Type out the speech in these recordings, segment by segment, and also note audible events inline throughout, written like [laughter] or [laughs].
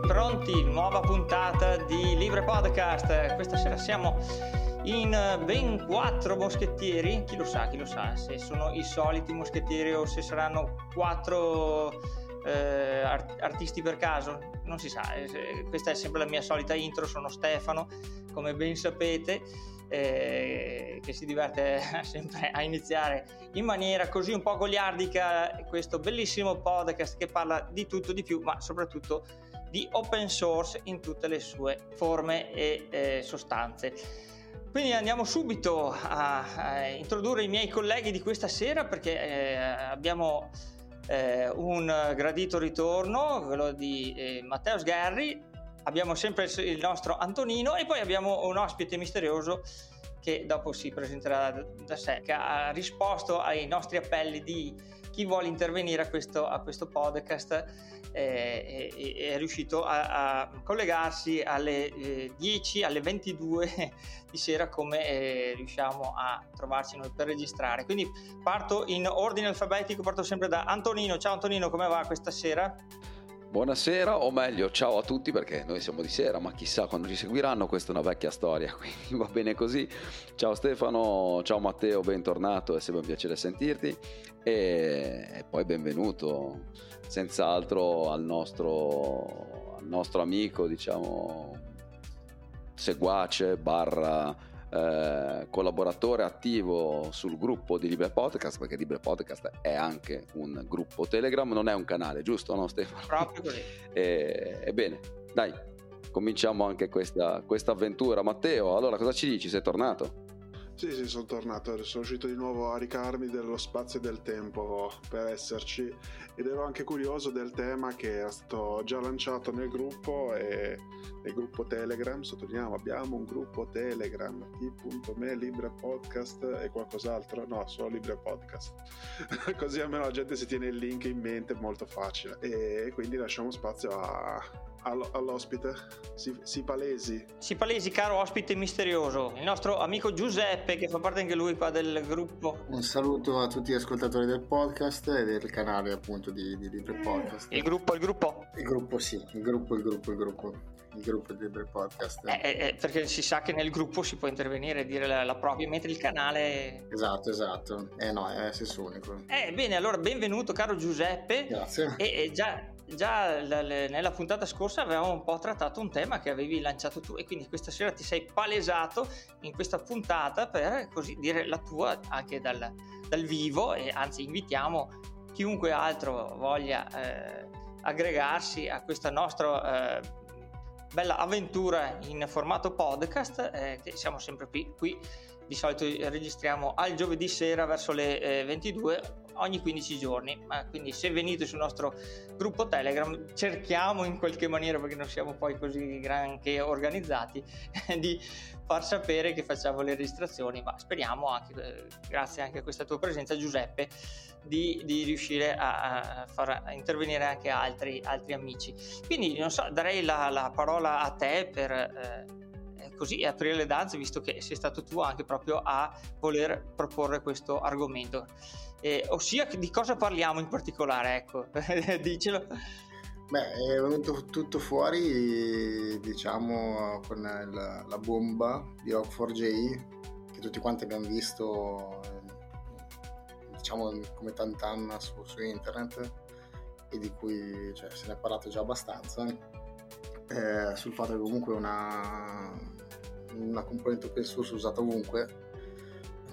Pronti, nuova puntata di Libre Podcast. Questa sera siamo in ben quattro moschettieri. Chi lo sa, chi lo sa, se sono i soliti moschettieri o se saranno quattro eh, artisti per caso, non si sa. Eh, questa è sempre la mia solita intro. Sono Stefano, come ben sapete eh, che si diverte [laughs] sempre a iniziare in maniera così un po' goliardica questo bellissimo podcast che parla di tutto di più, ma soprattutto di open source in tutte le sue forme e eh, sostanze. Quindi andiamo subito a, a, introdurre i miei colleghi di questa sera perché eh, abbiamo eh, un gradito ritorno, quello di eh, Matteo Sgarri, abbiamo sempre il nostro Antonino e poi abbiamo un ospite misterioso che dopo si presenterà da sé, che ha risposto ai nostri appelli di chi vuole intervenire a questo, a questo podcast eh, è, è, riuscito a, a collegarsi alle eh, 10, alle 22 [laughs] di sera come eh, riusciamo a trovarci noi per registrare. Quindi parto in ordine alfabetico, parto sempre da Antonino. Ciao Antonino, come va questa sera? Buonasera, o meglio, ciao a tutti perché noi siamo di sera, ma chissà quando ci seguiranno, questa è una vecchia storia, [laughs] quindi va bene così. Ciao Stefano, ciao Matteo, bentornato, è sempre un piacere sentirti e poi benvenuto senz'altro al nostro, al nostro amico, diciamo, seguace, barra eh, collaboratore attivo sul gruppo di Libre Podcast, perché Libre Podcast è anche un gruppo Telegram, non è un canale, giusto no Stefano? Proprio così. [laughs] e, ebbene, dai, cominciamo anche questa, questa avventura. Matteo, allora cosa ci dici? Sei tornato? Sì, sì, sono tornato, sono riuscito di nuovo a ricarmi dello spazio e del tempo per esserci. Ed ero anche curioso del tema che era stato già lanciato nel gruppo e nel gruppo Telegram, sottolineiamo abbiamo un gruppo Telegram t.me Libre Podcast e qualcos'altro, no, solo Libre Podcast, [laughs] così almeno la gente si tiene il link in mente, molto facile. E quindi lasciamo spazio a, all'ospite, si, si, palesi. Si palesi, caro ospite misterioso, il nostro amico Giuseppe che fa parte anche lui qua del gruppo. Un saluto a tutti gli ascoltatori del podcast e del canale appunto di, di Libre Podcast. Il gruppo, il gruppo? Il gruppo sì, il gruppo, il gruppo, il gruppo. Il gruppo di Libre Podcast. Eh, eh, eh, perché si sa che nel gruppo si può intervenire e dire la, la propria, mentre il canale... Esatto, esatto. Eh no, è senso unico. Eh bene, allora benvenuto caro Giuseppe. Grazie. E, e già già nella puntata scorsa avevamo un po' trattato un tema che avevi lanciato tu e quindi questa sera ti sei palesato in questa puntata per così dire la tua anche dal, dal vivo e anzi invitiamo chiunque altro voglia eh, aggregarsi a questa nostra eh, bella avventura in formato podcast eh, che siamo sempre qui, qui. Di solito registriamo al giovedì sera verso le 22 eh, ogni 15 giorni. Quindi se venite sul nostro gruppo Telegram cerchiamo in qualche maniera, perché non siamo poi così granché organizzati, [laughs] di far sapere che facciamo le registrazioni, ma speriamo anche, eh, grazie anche a questa tua presenza Giuseppe, di, di riuscire a, a, far intervenire anche altri, altri amici. Quindi non so, darei la, la parola a te per... Eh, così aprire le danze, visto che sei stato tu anche proprio a voler proporre questo argomento. Eh, ossia di cosa parliamo in particolare, ecco, [laughs] dicelo. Beh, è venuto tutto fuori, diciamo, con il, la bomba di Rock4j, che tutti quanti abbiamo visto, diciamo, come tantan su, su internet, e di cui cioè, se ne è parlato già abbastanza, eh, sul fatto che comunque una, una componente open source usata ovunque,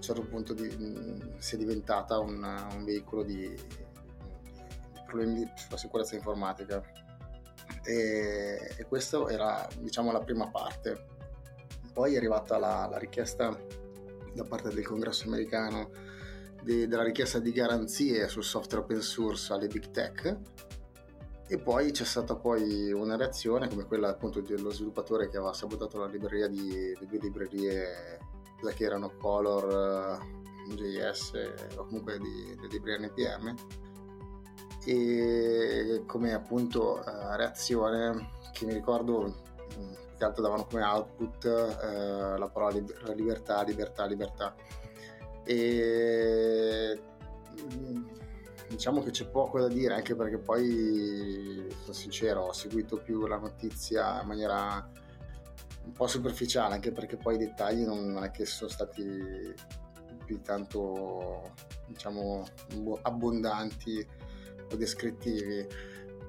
un certo punto di, mh, si è diventata un, un veicolo di, di problemi sulla sicurezza informatica. E, e questa era diciamo la prima parte. Poi è arrivata la, la richiesta da parte del congresso americano de, della richiesta di garanzie sul software open source alle big tech e poi c'è stata poi una reazione come quella appunto dello sviluppatore che aveva sabotato la libreria di le due librerie che erano Color uh, JS o comunque di, di librerie NPM e come appunto uh, reazione che mi ricordo mm, che altro davano come output eh, la parola liber- libertà, libertà, libertà. E mm, diciamo che c'è poco da dire, anche perché poi, sono sincero, ho seguito più la notizia in maniera un po' superficiale, anche perché poi i dettagli non, è che sono stati più tanto, diciamo, abbondanti o descrittivi,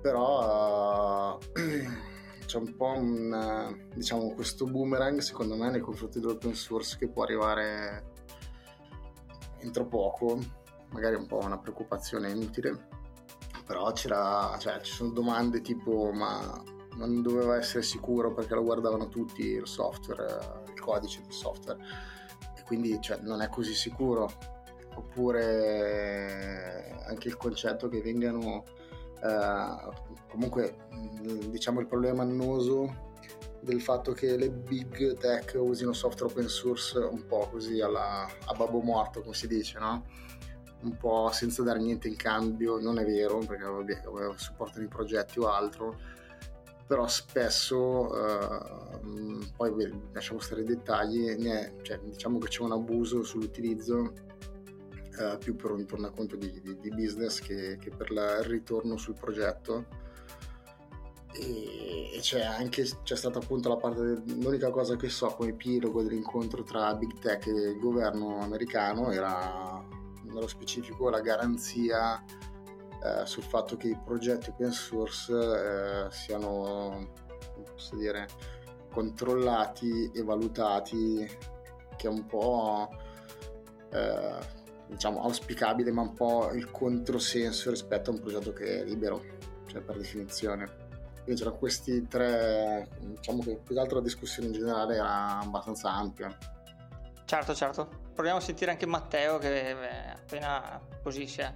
però uh, [clears throat] c'è un po' un, diciamo, questo boomerang, secondo me, nei confronti dell'open source che può arrivare entro poco, magari un po' una preoccupazione inutile, però c'era, cioè, ci sono domande tipo ma non doveva essere sicuro perché lo guardavano tutti il software, il codice del software e quindi cioè, non è così sicuro oppure anche il concetto che vengano eh, comunque diciamo il problema annoso del fatto che le big tech usino software open source un po' così alla, a babbo morto come si dice no? un po' senza dare niente in cambio, non è vero perché vabbè, supportano i progetti o altro, però spesso, uh, poi lasciamo stare i dettagli, è, cioè, diciamo che c'è un abuso sull'utilizzo uh, più per un tornaconto di, di, di business che, che, per la, il ritorno sul progetto. E, e c'è anche c'è stata appunto la parte l'unica cosa che so come epilogo dell'incontro tra Big Tech e il governo americano era nello specifico la garanzia eh, sul fatto che i progetti open source eh, siano dire, controllati e valutati, che è un po' eh, diciamo auspicabile, ma un po' il controsenso rispetto a un progetto che è libero, cioè per definizione. Quindi c'erano questi tre, diciamo che più che altro la discussione in generale era abbastanza ampia. Certo, certo. Proviamo a sentire anche Matteo che eh, appena così si è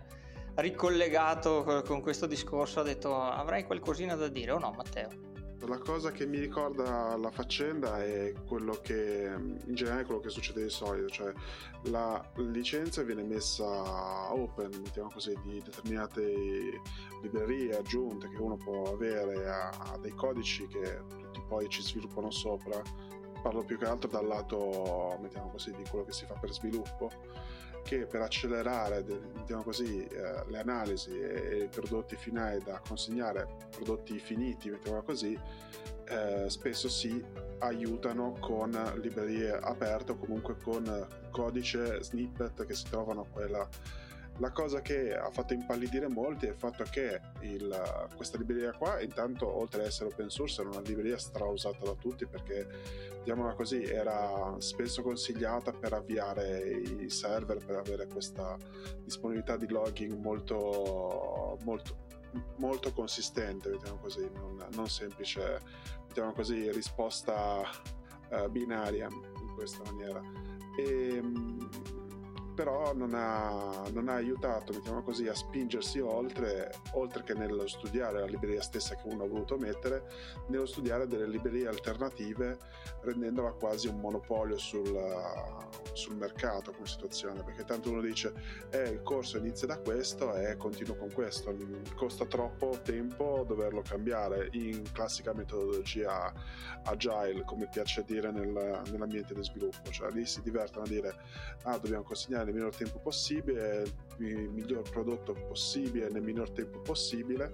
ricollegato con questo discorso ha detto avrai qualcosina da dire o no Matteo? La cosa che mi ricorda la faccenda è quello che in generale quello che succede di solito, cioè la licenza viene messa open, mettiamo così, di determinate librerie aggiunte che uno può avere a, a dei codici che tutti poi ci sviluppano sopra. Parlo più che altro dal lato, mettiamo così, di quello che si fa per sviluppo che per accelerare diciamo così, eh, le analisi e i prodotti finali da consegnare, prodotti finiti, mettiamola così, eh, spesso si aiutano con librerie aperte o comunque con codice snippet che si trovano a quella la cosa che ha fatto impallidire molti è il fatto che il, questa libreria qua, intanto, oltre ad essere open source, era una libreria strausata da tutti perché, diciamola così, era spesso consigliata per avviare i server, per avere questa disponibilità di logging molto, molto, molto consistente, diciamo così, non, non semplice, diciamo così, risposta uh, binaria in questa maniera. E, ehm, però non ha, non ha aiutato, mettiamo così, a spingersi oltre, oltre che nello studiare la libreria stessa che uno ha voluto mettere, nello studiare delle librerie alternative, rendendola quasi un monopolio sul, sul mercato come situazione, perché tanto uno dice, eh, il corso inizia da questo e continuo con questo, costa troppo tempo doverlo cambiare. In classica metodologia agile, come piace dire nel, nell'ambiente di sviluppo, cioè lì si divertono a dire, ah, dobbiamo consegnare nel minor tempo possibile, il miglior prodotto possibile nel minor tempo possibile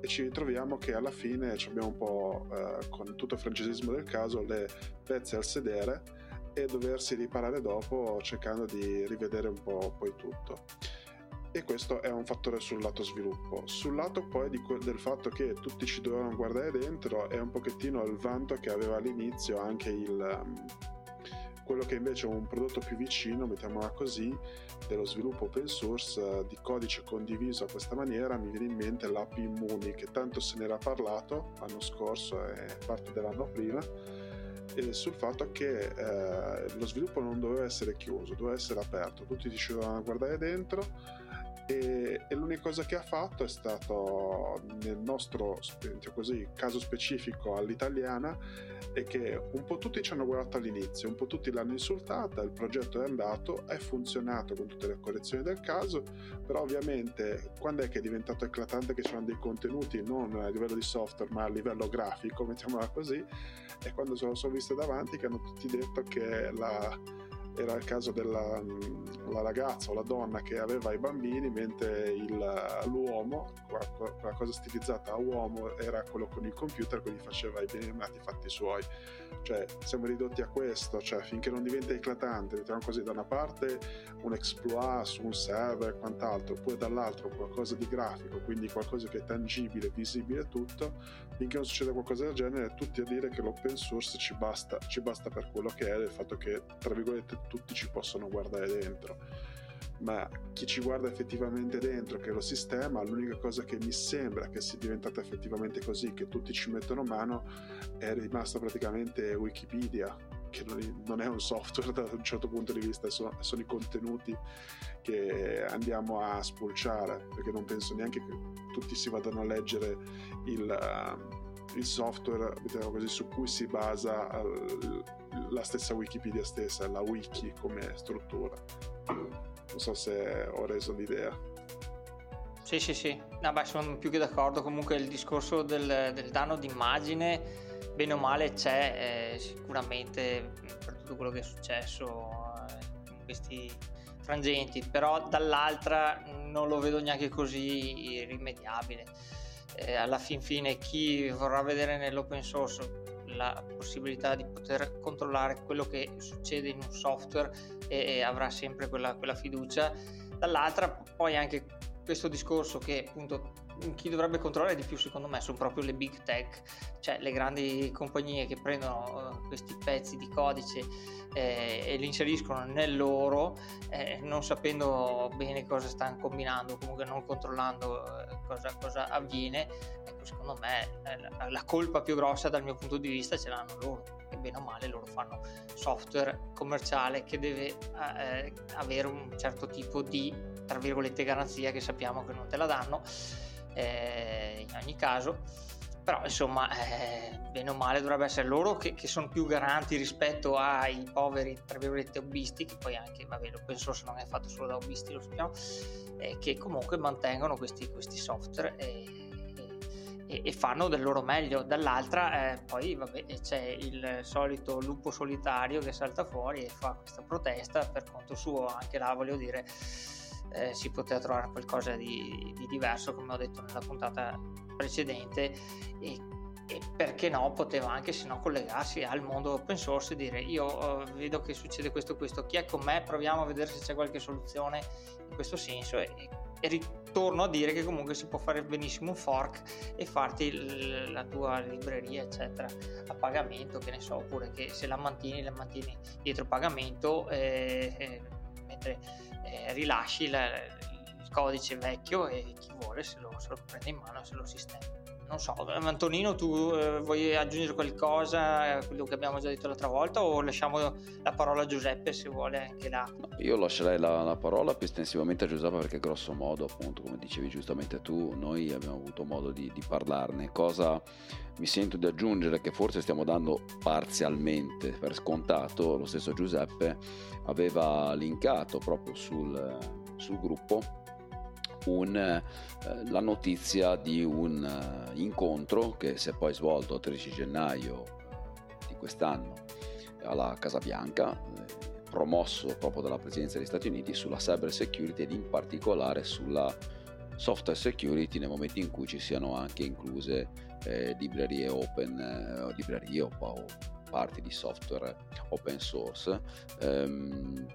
e ci ritroviamo che alla fine abbiamo un po' eh, con tutto il francesismo del caso le pezze al sedere e doversi riparare dopo cercando di rivedere un po' poi tutto e questo è un fattore sul lato sviluppo. Sul lato poi que- del fatto che tutti ci dovevano guardare dentro è un pochettino il vanto che aveva all'inizio anche il, quello che invece è un prodotto più vicino, mettiamola così, dello sviluppo open source uh, di codice condiviso a questa maniera, mi viene in mente l'API Immuni, che tanto se n'era parlato l'anno scorso e parte dell'anno prima, sul fatto che eh, lo sviluppo non doveva essere chiuso, doveva essere aperto, tutti ci dovevano guardare dentro e, e, l'unica cosa che ha fatto è stato nel nostro così, caso specifico all'italiana è che un po' tutti ci hanno guardato all'inizio, un po' tutti l'hanno insultata, il progetto è andato, è funzionato con tutte le correzioni del caso, però ovviamente quando è che è diventato eclatante che c'erano dei contenuti non a livello di software ma a livello grafico, mettiamola così, è quando se lo sono viste davanti che hanno tutti detto che la era il caso della la ragazza o la donna che aveva i bambini mentre il, l'uomo, quella cosa stilizzata a uomo era quello con il computer che gli faceva i beni animati fatti suoi. Cioè siamo ridotti a questo cioè finché non diventa eclatante mettiamo così da una parte un exploit su un server e quant'altro poi dall'altro qualcosa di grafico quindi qualcosa che è tangibile visibile tutto finché non succede qualcosa del genere tutti a dire che l'open source ci basta, ci basta per quello che è il fatto che tra virgolette tutti ci possono guardare dentro. Ma chi ci guarda effettivamente dentro, che lo sistema, l'unica cosa che mi sembra che sia diventata effettivamente così, che tutti ci mettono mano, è rimasto praticamente Wikipedia, che non è un software [laughs] da un certo punto di vista, sono, sono i contenuti che andiamo a spulciare, perché non penso neanche che tutti si vadano a leggere il, uh, il software diciamo così, su cui si basa uh, la stessa Wikipedia stessa, la wiki come struttura. Non so se ho reso l'idea. Sì, sì, sì, no, beh, sono più che d'accordo. Comunque il discorso del, del danno d'immagine, bene o male, c'è eh, sicuramente per tutto quello che è successo eh, in questi frangenti, però dall'altra non lo vedo neanche così irrimediabile. Eh, alla fin fine chi vorrà vedere nell'open source la possibilità di poter controllare quello che succede in un software e, e avrà sempre quella, quella fiducia. Dall'altra poi anche questo discorso che appunto chi dovrebbe controllare di più secondo me sono proprio le big tech, cioè le grandi compagnie che prendono uh, questi pezzi di codice eh, e li inseriscono nel loro eh, non sapendo bene cosa stanno combinando, comunque non controllando eh, cosa, cosa, avviene, ecco secondo me eh, la, la, colpa più grossa dal mio punto di vista ce l'hanno loro, che bene o male loro fanno software commerciale che deve eh, avere un certo tipo di tra virgolette garanzia che sappiamo che non te la danno eh, in ogni caso. Però insomma eh, bene o male dovrebbe essere loro che, che, sono più garanti rispetto ai poveri tra virgolette hobbisti che poi anche vabbè l'open source non è fatto solo da hobbisti lo sappiamo eh, che comunque mantengono questi, questi software e, e, e, fanno del loro meglio. Dall'altra eh, poi vabbè c'è il solito lupo solitario che salta fuori e fa questa protesta per conto suo anche là voglio dire eh, si poteva trovare qualcosa di, di, diverso, come ho detto nella puntata precedente, e, e perché no, poteva anche se no collegarsi al mondo open source e dire io uh, vedo che succede questo questo, chi è con me, proviamo a vedere se c'è qualche soluzione in questo senso. E, e ritorno a dire che comunque si può fare benissimo un fork e farti l- la tua libreria eccetera a pagamento che ne so oppure che se la mantieni la mantieni dietro pagamento eh, eh, mentre eh, rilasci la, il codice vecchio e chi vuole se lo, se lo prende in mano e se lo sistema. Non so, Antonino, tu eh, vuoi aggiungere qualcosa a quello che abbiamo già detto l'altra volta o lasciamo la parola a Giuseppe se vuole anche là? io lascerei la, la, parola più estensivamente a Giuseppe perché grosso modo, appunto, come dicevi giustamente tu, noi abbiamo avuto modo di, di parlarne. Cosa mi sento di aggiungere che forse stiamo dando parzialmente per scontato, lo stesso Giuseppe aveva linkato proprio sul, sul gruppo un, eh, la notizia di un eh, incontro che si è poi svolto il 13 gennaio eh, di quest'anno alla Casa Bianca, eh, promosso proprio dalla Presidenza degli Stati Uniti sulla cyber security ed in particolare sulla software security nel momento in cui ci siano anche incluse eh, librerie open, eh, librerie o, o, parti di software open source. Um,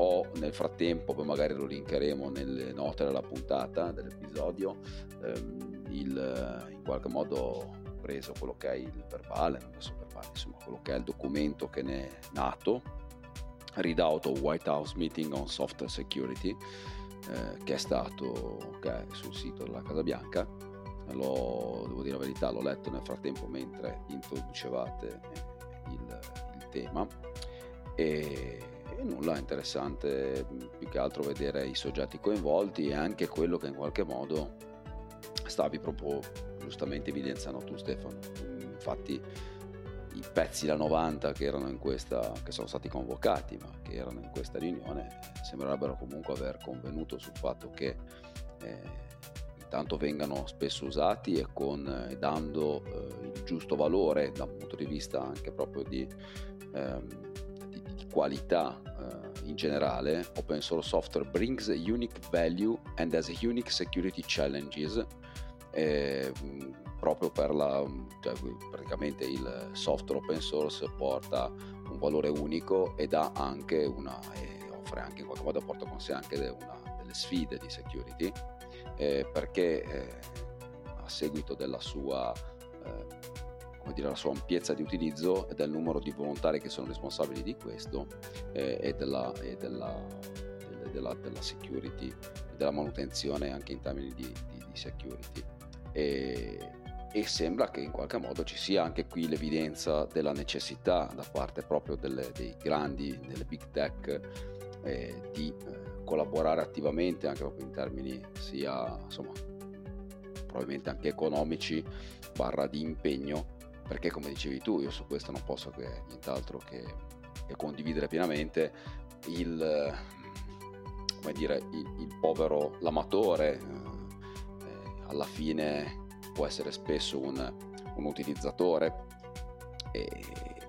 o nel frattempo, poi magari lo linkeremo nelle note della puntata dell'episodio, ehm, il, in qualche modo preso quello che è il verbale, non so verbale, insomma quello che è il documento che ne è nato, Redoubt White House Meeting on Software Security, eh, che è stato che è sul sito della Casa Bianca. Lo, devo dire la verità, l'ho letto nel frattempo mentre introducevate il, il tema e e nulla, è interessante più che altro vedere i soggetti coinvolti e anche quello che in qualche modo stavi proprio giustamente evidenziando tu Stefano. Infatti i pezzi da 90 che erano in questa, che sono stati convocati, ma che erano in questa riunione, sembrerebbero comunque aver convenuto sul fatto che eh, intanto vengano spesso usati e con, eh, dando eh, il giusto valore da un punto di vista anche proprio di, ehm, di, di qualità in generale, open source software brings unique value and has unique security challenges. Eh, proprio per la cioè, praticamente il software open source porta un valore unico ed ha anche una e offre anche in qualche modo porta con sé anche una, delle sfide di security eh, perché eh, a seguito della sua, eh, dire, la sua ampiezza di utilizzo e del numero di volontari che sono responsabili di questo eh, e, della, e della, della, della, security e della manutenzione anche in termini di, di, di security. E, e sembra che in qualche modo ci sia anche qui l'evidenza della necessità da parte proprio delle, dei grandi, delle big tech, eh, di eh, collaborare attivamente anche proprio in termini sia insomma probabilmente anche economici barra di impegno perché come dicevi tu io su questo non posso che nient'altro che, che condividere pienamente il come dire il, il povero l'amatore eh, alla fine può essere spesso un, un utilizzatore e,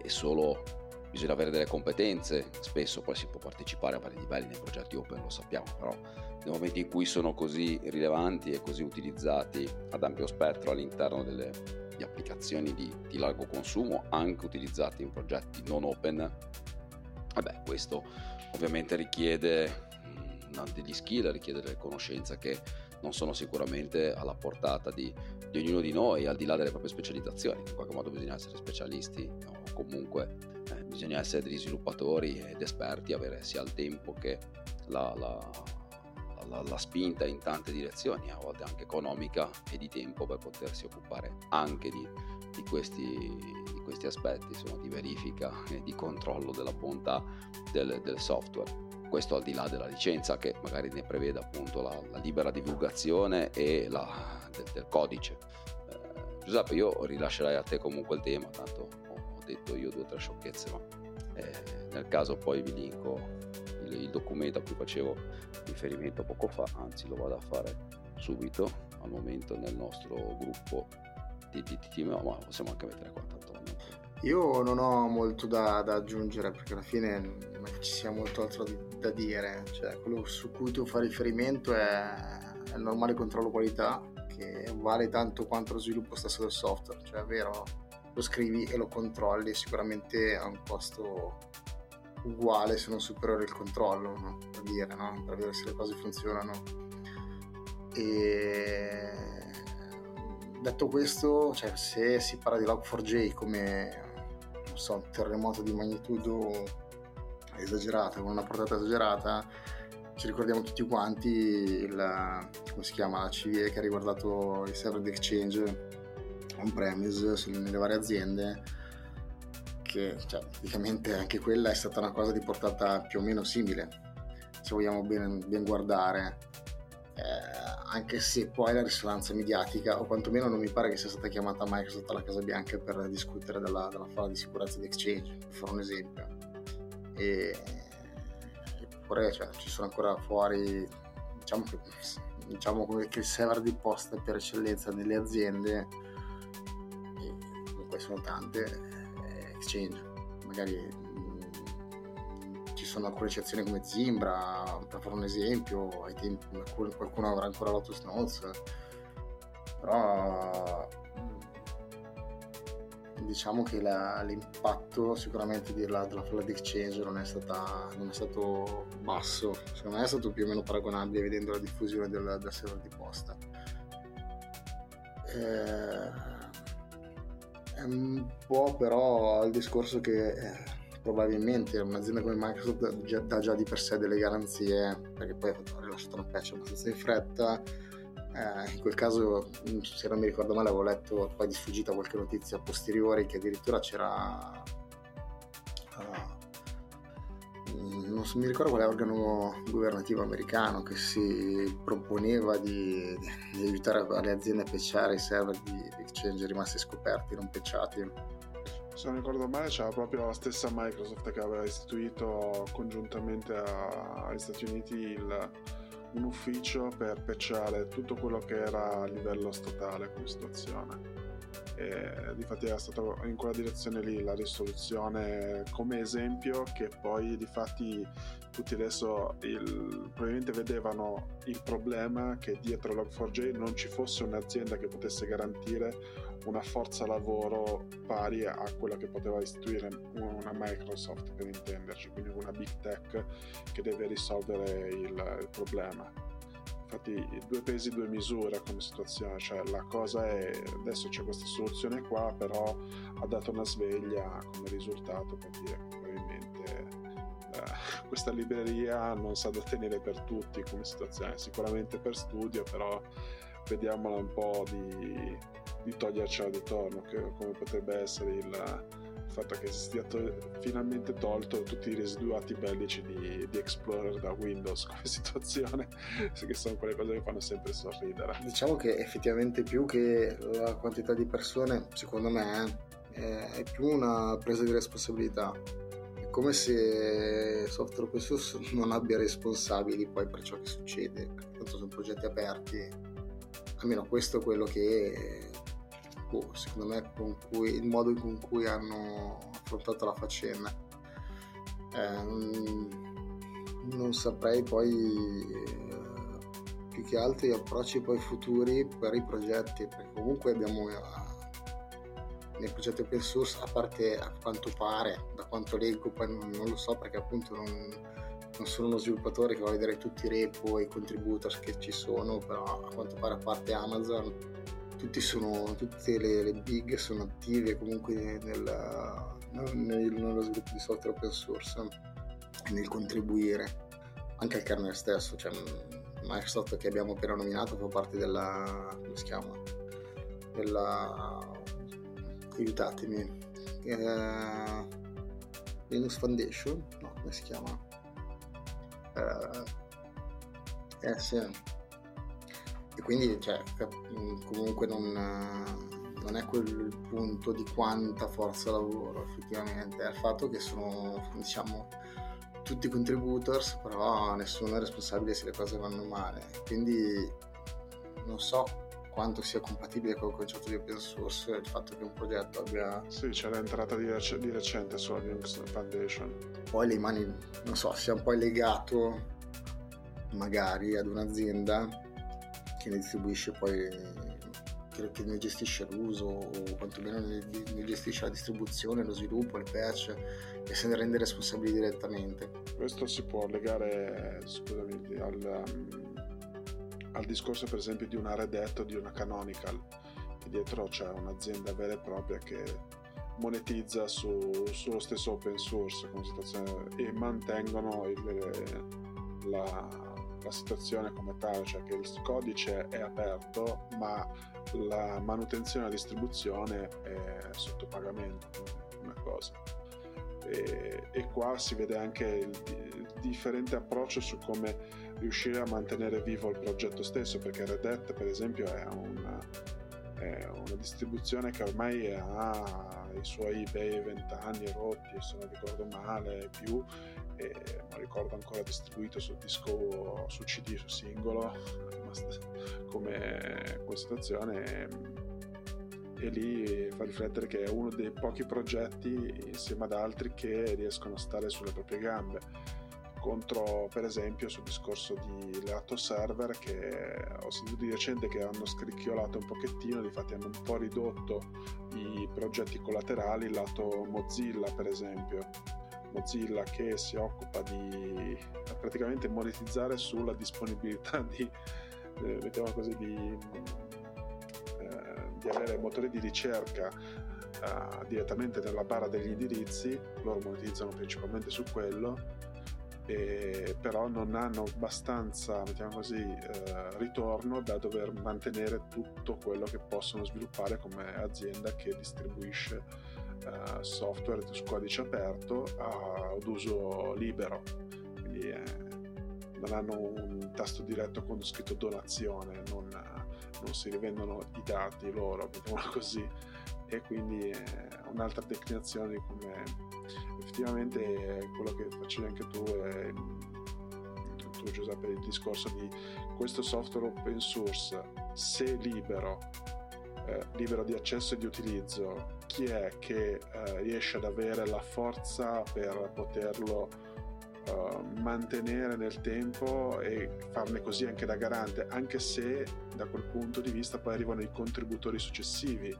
e solo bisogna avere delle competenze, spesso poi si può partecipare a vari livelli nei progetti open, lo sappiamo, però nel momento in cui sono così rilevanti e così utilizzati ad ampio spettro all'interno delle di applicazioni di, di, largo consumo, anche utilizzati in progetti non open, vabbè, questo ovviamente richiede degli skill, richiede delle conoscenze che non sono sicuramente alla portata di, di, ognuno di noi, al di là delle proprie specializzazioni. In qualche modo bisogna essere specialisti o comunque eh, bisogna essere degli sviluppatori ed esperti, avere sia il tempo che la, la, la, la, spinta in tante direzioni, a volte anche economica e di tempo per potersi occupare anche di, di, questi, di questi, aspetti, insomma, di verifica e di controllo della bontà del, del software questo al di là della licenza che magari ne prevede appunto la, la libera divulgazione e la, del, del, codice. Eh, Giuseppe, io rilascerei a te comunque il tema, tanto ho, ho detto io due o tre sciocchezze, ma eh, nel caso poi vi linko il, il, documento a cui facevo riferimento poco fa, anzi lo vado a fare subito al momento nel nostro gruppo di, di, ma possiamo anche mettere qua tanto. Io non ho molto da, da aggiungere perché alla fine non ci sia molto altro da dire, cioè quello su cui tu fai riferimento è, è il normale controllo qualità che vale tanto quanto lo sviluppo stesso del software, cioè è vero, lo scrivi e lo controlli sicuramente a un costo uguale se non superiore il controllo, no? per dire, no? per vedere se le cose funzionano. E detto questo, cioè, se si parla di Log4j come so, un terremoto di magnitudo esagerata, con una portata esagerata, ci ricordiamo tutti quanti il, come si chiama, la CVE che ha riguardato i server di exchange on-premise nelle varie aziende, che cioè, praticamente anche quella è stata una cosa di portata più o meno simile, se vogliamo ben, ben guardare. Eh, anche se poi la risonanza mediatica, o quantomeno non mi pare che sia stata chiamata Microsoft alla Casa Bianca per discutere della, della falla di sicurezza di Exchange, per fare un esempio e eppure cioè, ci sono ancora fuori diciamo che, diciamo che il server di posta per eccellenza nelle aziende comunque sono tante eh, exchange magari mh, mm, ci sono alcune eccezioni come Zimbra per fare un esempio ai tempi qualcuno avrà ancora Lotus Notes però diciamo che la, l'impatto sicuramente della, della Flood Exchange non è, stata, non è, stato basso, secondo me è stato più o meno paragonabile vedendo la diffusione del, del server di posta. Eh, un po' però il discorso che eh, probabilmente un'azienda come Microsoft dà già di per sé delle garanzie, perché poi ha rilasciato una patch abbastanza in fretta, eh, in quel caso, mm, se non mi ricordo male, avevo letto poi di sfuggita qualche notizia a posteriori che addirittura c'era uh, non mi ricordo quale organo governativo americano che si proponeva di, di aiutare le aziende a pecciare i server di exchange rimasti scoperti, non pecciati. Se non ricordo male c'era proprio la stessa Microsoft che aveva istituito congiuntamente agli Stati Uniti il, un ufficio per pecciare tutto quello che era a livello statale come situazione e difatti era stata in quella direzione lì la risoluzione come esempio che poi difatti tutti adesso il, probabilmente vedevano il problema che dietro Log4j non ci fosse un'azienda che potesse garantire una forza lavoro pari a quella che poteva istituire una Microsoft per intenderci, quindi una big tech che deve risolvere il, il problema infatti due pesi due misure come situazione cioè la cosa è adesso c'è questa soluzione qua però ha dato una sveglia come risultato per dire probabilmente eh, questa libreria non sa da tenere per tutti come situazione. Sicuramente per studio però vediamola un po' di, di togliercela di torno che, come potrebbe essere il il fatto che sia to- finalmente tolto tutti i residuati bellici di, di, Explorer da Windows come [laughs] situazione, che sono quelle cose che fanno sempre sorridere. Diciamo che effettivamente più che la quantità di persone, secondo me, è più una presa di responsabilità. È come se software open source non abbia responsabili poi per ciò che succede, perché tanto sono progetti aperti. Almeno questo è quello che secondo me cui, il modo con cui hanno affrontato la faccenda. Eh, non saprei poi eh, più che altro gli approcci poi futuri per i progetti, perché comunque abbiamo eh, nei progetti open source, a parte a quanto pare, da quanto leggo, poi non, non lo so perché appunto non, non sono uno sviluppatore che va a vedere tutti i repo e i contributors che ci sono, però a quanto pare a parte Amazon tutti sono, tutte le, le, big sono attive comunque nel, nel, nello sviluppo di software open source nel contribuire anche al kernel stesso, cioè Microsoft che abbiamo appena nominato fa parte della, come si chiama, della, aiutatemi, eh, Linux Foundation, no, come si chiama? Eh, eh sì, quindi cioè, mm, comunque non, non, è quel punto di quanta forza lavoro effettivamente, è il fatto che sono diciamo tutti contributors, però nessuno è responsabile se le cose vanno male. Quindi non so quanto sia compatibile con il concetto di open source il fatto che un progetto abbia... Sì, c'è l'entrata di, rec- di recente sulla Linux Foundation. Poi le mani, non so, sia un po' legato magari ad un'azienda che ne distribuisce poi che ne gestisce l'uso o quantomeno ne, gestisce la distribuzione, lo sviluppo, il patch e se ne rende responsabile direttamente. Questo si può legare scusami, al, um, al discorso per esempio di una Red Hat o di una Canonical, che dietro c'è un'azienda vera e propria che monetizza su, sullo stesso open source e mantengono il, la, la situazione come tale, cioè che il codice è aperto ma la manutenzione e la distribuzione è sotto pagamento, una cosa. E, e qua si vede anche il, il, differente approccio su come riuscire a mantenere vivo il progetto stesso, perché Red Hat per esempio è una, è una distribuzione che ormai ha i suoi bei vent'anni rotti, se non ricordo male, più, e non ricordo ancora distribuito sul disco, su CD, su singolo, come, come situazione. E lì fa riflettere che è uno dei pochi progetti insieme ad altri che riescono a stare sulle proprie gambe contro per esempio sul discorso di lato server che ho sentito di recente che hanno scricchiolato un pochettino difatti hanno un po' ridotto i progetti collaterali lato Mozilla per esempio Mozilla che si occupa di praticamente monetizzare sulla disponibilità [laughs] di, eh, così, di, eh, di avere motori di ricerca eh, direttamente nella barra degli indirizzi, loro monetizzano principalmente su quello, e, però non hanno abbastanza, mettiamo così, eh, ritorno da dover mantenere tutto quello che possono sviluppare come azienda che distribuisce uh, software su codice aperto ad uso libero. Non hanno un tasto diretto con scritto donazione, non, non si rivendono i dati loro, mettiamola [laughs] così, e quindi è un'altra declinazione di come effettivamente quello che facevi anche tu è tu Giuseppe il discorso di questo software open source se libero eh, libero di accesso e di utilizzo chi è che eh, riesce ad avere la forza per poterlo uh, mantenere nel tempo e farne così anche da garante, anche se da quel punto di vista poi arrivano i contributori successivi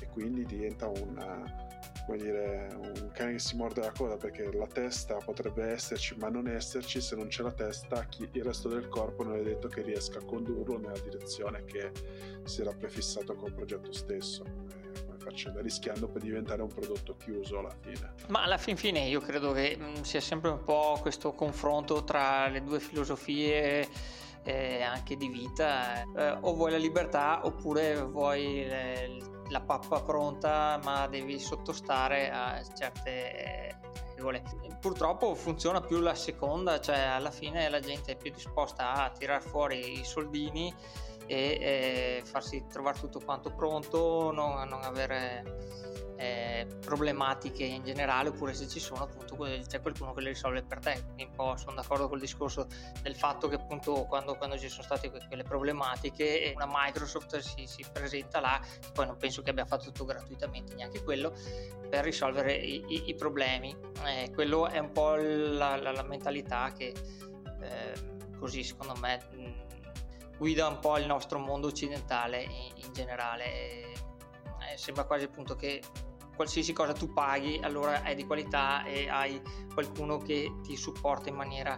e quindi diventa una, come dire, un cane che si morde la coda perché la testa potrebbe esserci ma non esserci se non c'è la testa chi, il resto del corpo non è detto che riesca a condurlo nella direzione che si era prefissato col progetto stesso faccenda, rischiando per diventare un prodotto chiuso alla fine. Ma alla fin fine io credo che mm, sia sempre un po' questo confronto tra le due filosofie eh, anche di vita, eh, o vuoi la libertà oppure vuoi le, la pappa pronta ma devi sottostare a certe regole. Purtroppo funziona più la seconda, cioè alla fine la gente è più disposta a tirar fuori i soldini e eh, farsi trovare tutto quanto pronto, non, non avere eh, problematiche in generale oppure se ci sono appunto c'è qualcuno che le risolve per te. Quindi un po' sono d'accordo col discorso del fatto che appunto quando, quando ci sono state quelle problematiche una Microsoft si, si, presenta là poi non penso che abbia fatto tutto gratuitamente neanche quello per risolvere i, i, i problemi. Eh, quello è un po' la, la, la mentalità che eh, così secondo me guida un po' il nostro mondo occidentale in, in generale. Eh, sembra quasi appunto che qualsiasi cosa tu paghi allora è di qualità e hai qualcuno che ti supporta in maniera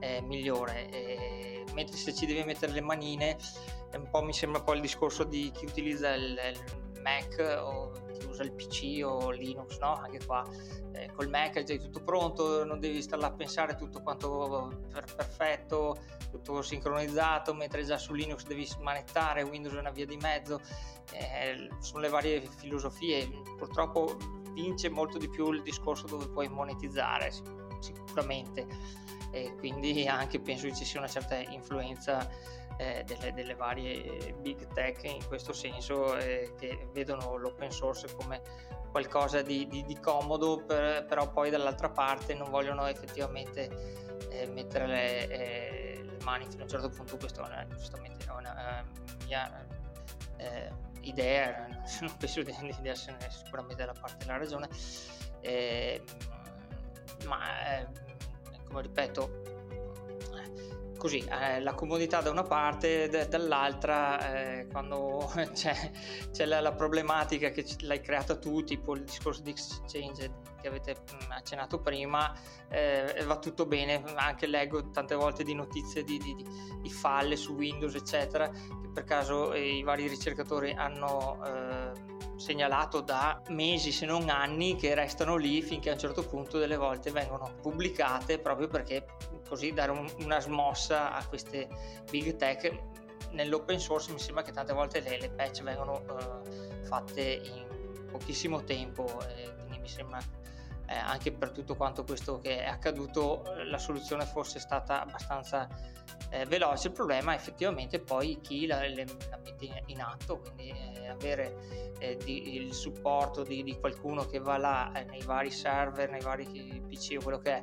eh, migliore. E, mentre se ci devi mettere le manine, un po' mi sembra poi il discorso di chi utilizza il, il Mac o chi usa il PC o Linux, no? Anche qua eh, col Mac è già tutto pronto, non devi stare là a pensare tutto quanto per, perfetto, tutto sincronizzato, mentre già su Linux devi manettare, Windows è una via di mezzo eh, sono le varie filosofie. Purtroppo vince molto di più il discorso dove puoi monetizzare, sicuramente. E quindi anche penso che ci sia una certa influenza eh, delle, delle, varie big tech in questo senso eh, che vedono l'open source come qualcosa di, di, di comodo per, però poi dall'altra parte non vogliono effettivamente eh, mettere le, eh, le, mani fino a un certo punto questo è giustamente una, uh, mia eh, idea, [laughs] non penso di, di essere sicuramente dalla parte della ragione, eh, ma eh, come ripeto, così eh, la comodità da una parte d- dall'altra eh, quando [laughs] c'è, c'è la, la, problematica che l'hai creata tu tipo il discorso di exchange che avete mm, accennato prima eh, va tutto bene. Anche leggo tante volte di notizie di, di, di falle su Windows eccetera per caso eh, i vari ricercatori hanno eh, segnalato da mesi se non anni che restano lì finché a un certo punto delle volte vengono pubblicate proprio perché così dare un, una smossa a queste big tech. Nell'open source mi sembra che tante volte le, le patch vengono eh, fatte in pochissimo tempo e quindi mi sembra eh, anche per tutto quanto questo che è accaduto la soluzione fosse stata abbastanza eh, veloce. Il problema è effettivamente poi chi la, le, la mette in atto, quindi eh, avere eh, di, il supporto di, di, qualcuno che va là eh, nei vari server, nei vari PC o quello che è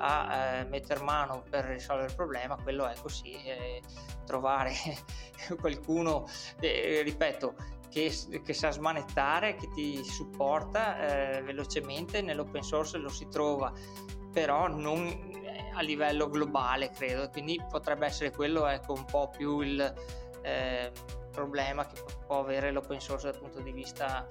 a eh, mettere mano per risolvere il problema, quello è così. trovare [laughs] qualcuno, ripeto, che, che, sa smanettare, che ti supporta eh, velocemente, nell'open source lo si trova, però non eh, a livello globale credo, quindi potrebbe essere quello ecco, un po' più il eh, problema che può avere l'open source dal punto di vista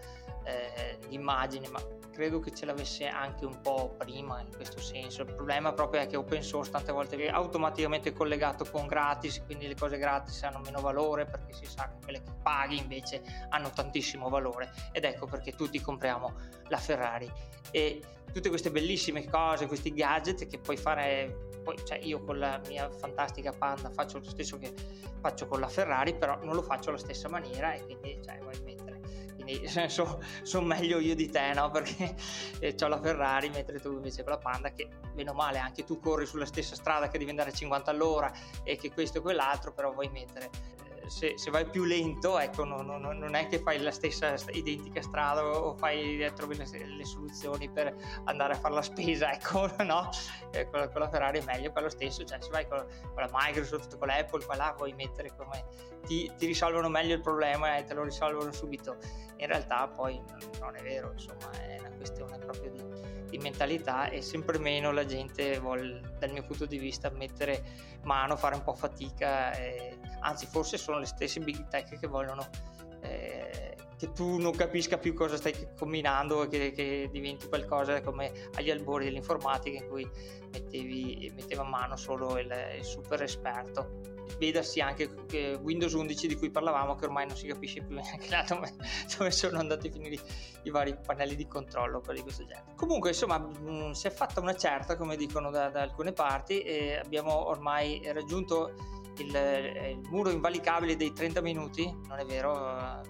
eh, di immagine, ma credo che ce l'avesse anche un po' prima in questo senso. Il problema proprio è che open source tante volte è automaticamente collegato con gratis, quindi le cose gratis hanno meno valore perché si sa che quelle che paghi invece hanno tantissimo valore ed ecco perché tutti compriamo la Ferrari e tutte queste bellissime cose, questi gadget che puoi fare poi cioè io con la mia fantastica Panda faccio lo stesso che faccio con la Ferrari, però non lo faccio alla stessa maniera e quindi cioè, mettere quindi [laughs] sono son meglio io di te, no? Perché [laughs] eh, ho la Ferrari, mentre tu invece con la Panda, che meno male anche tu corri sulla stessa strada che devi andare a 50 all'ora e che questo e quell'altro, però vuoi mettere se, se, vai più lento, ecco, non, non, non, è che fai la stessa identica strada o fai, eh, trovi le, le soluzioni per andare a fare la spesa, [laughs] ecco, no? Eh, con, con, la Ferrari è meglio per lo stesso, cioè se vai con, con la Microsoft, con l'Apple, qua là vuoi mettere come ti, ti, risolvono meglio il problema e te lo risolvono subito. In realtà poi non è vero, insomma, è una questione proprio di, di mentalità e sempre meno la gente vuole, dal mio punto di vista, mettere mano, fare un po' fatica. E, anzi, forse sono le stesse big tech che vogliono eh, che tu non capisca più cosa stai combinando e che, che, diventi qualcosa come agli albori dell'informatica in cui mettevi, metteva a mano solo il, il super esperto. Vedasi anche Windows 11 di cui parlavamo che ormai non si capisce più [laughs] neanche là dove, dove sono andati a finire i vari pannelli di controllo quelli di questo genere. Comunque insomma mh, si è fatta una certa come dicono da, da alcune parti e abbiamo ormai raggiunto il, il, muro invalicabile dei 30 minuti non è vero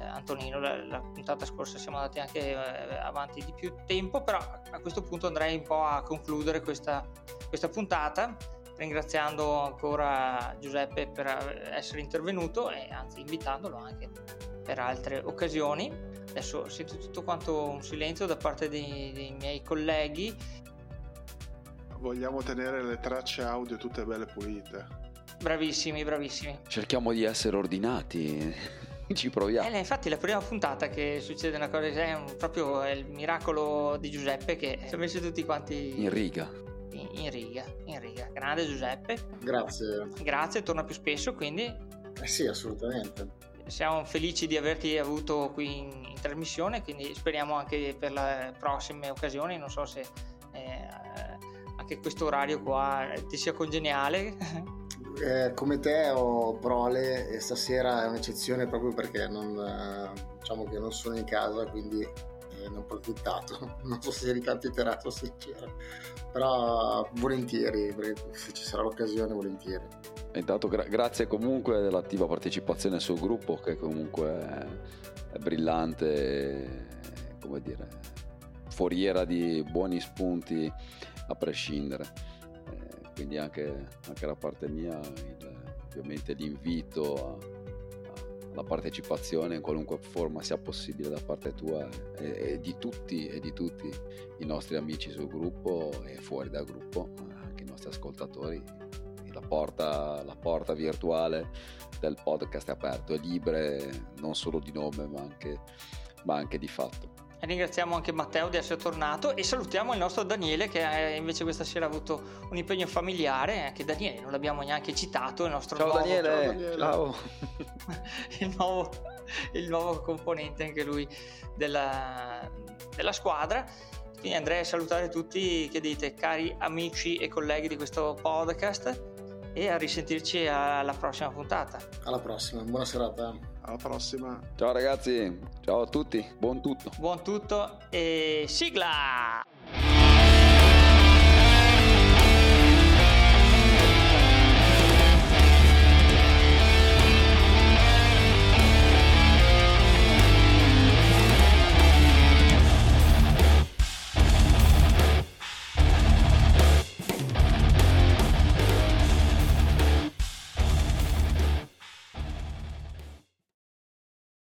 Antonino la, la, puntata scorsa siamo andati anche eh, avanti di più tempo però a questo punto andrei un po' a concludere questa, questa puntata ringraziando ancora Giuseppe per essere intervenuto e anzi invitandolo anche per altre occasioni. Adesso sento tutto quanto un silenzio da parte dei, dei miei colleghi. Vogliamo tenere le tracce audio tutte belle pulite. Bravissimi, bravissimi. Cerchiamo di essere ordinati. [laughs] Ci proviamo. Eh, infatti, la prima puntata che succede una cosa è un, proprio è il miracolo di Giuseppe che ci ha messo tutti quanti in riga in riga, in riga. Grande Giuseppe. Grazie. Grazie, torna più spesso quindi. Eh sì, assolutamente. Siamo felici di averti avuto qui in, in trasmissione, quindi speriamo anche per le prossime occasioni, non so se eh, anche questo orario qua ti sia congeniale. [laughs] Eh, come te ho prole e stasera è un'eccezione proprio perché non, eh, diciamo che non sono in casa, quindi ne ho approfittato. [laughs] Non so se ricapiterà, sono sincero. Però volentieri, se ci sarà l'occasione, volentieri. Intanto gra- grazie comunque dell'attiva partecipazione sul gruppo che comunque è brillante, come dire, foriera di buoni spunti a prescindere. Quindi anche, anche, da parte mia il, ovviamente l'invito a la partecipazione in qualunque forma sia possibile da parte tua e, e, di tutti e di tutti i nostri amici sul gruppo e fuori dal gruppo, anche i nostri ascoltatori. La porta, la porta virtuale del podcast è aperta, è libera non solo di nome ma anche, ma anche di fatto. Ringraziamo anche Matteo di essere tornato e salutiamo il nostro Daniele che invece questa sera ha avuto un impegno familiare. Anche Daniele, non l'abbiamo neanche citato. Il nostro ciao, nuovo, Daniele. ciao Daniele, ciao. [laughs] il, nuovo, il nuovo componente anche lui della, della squadra. Quindi andrei a salutare tutti, che dite, cari amici e colleghi di questo podcast e a risentirci alla prossima puntata. Alla prossima, buona serata. Alla prossima. Ciao ragazzi, ciao a tutti, buon tutto. Buon tutto e sigla!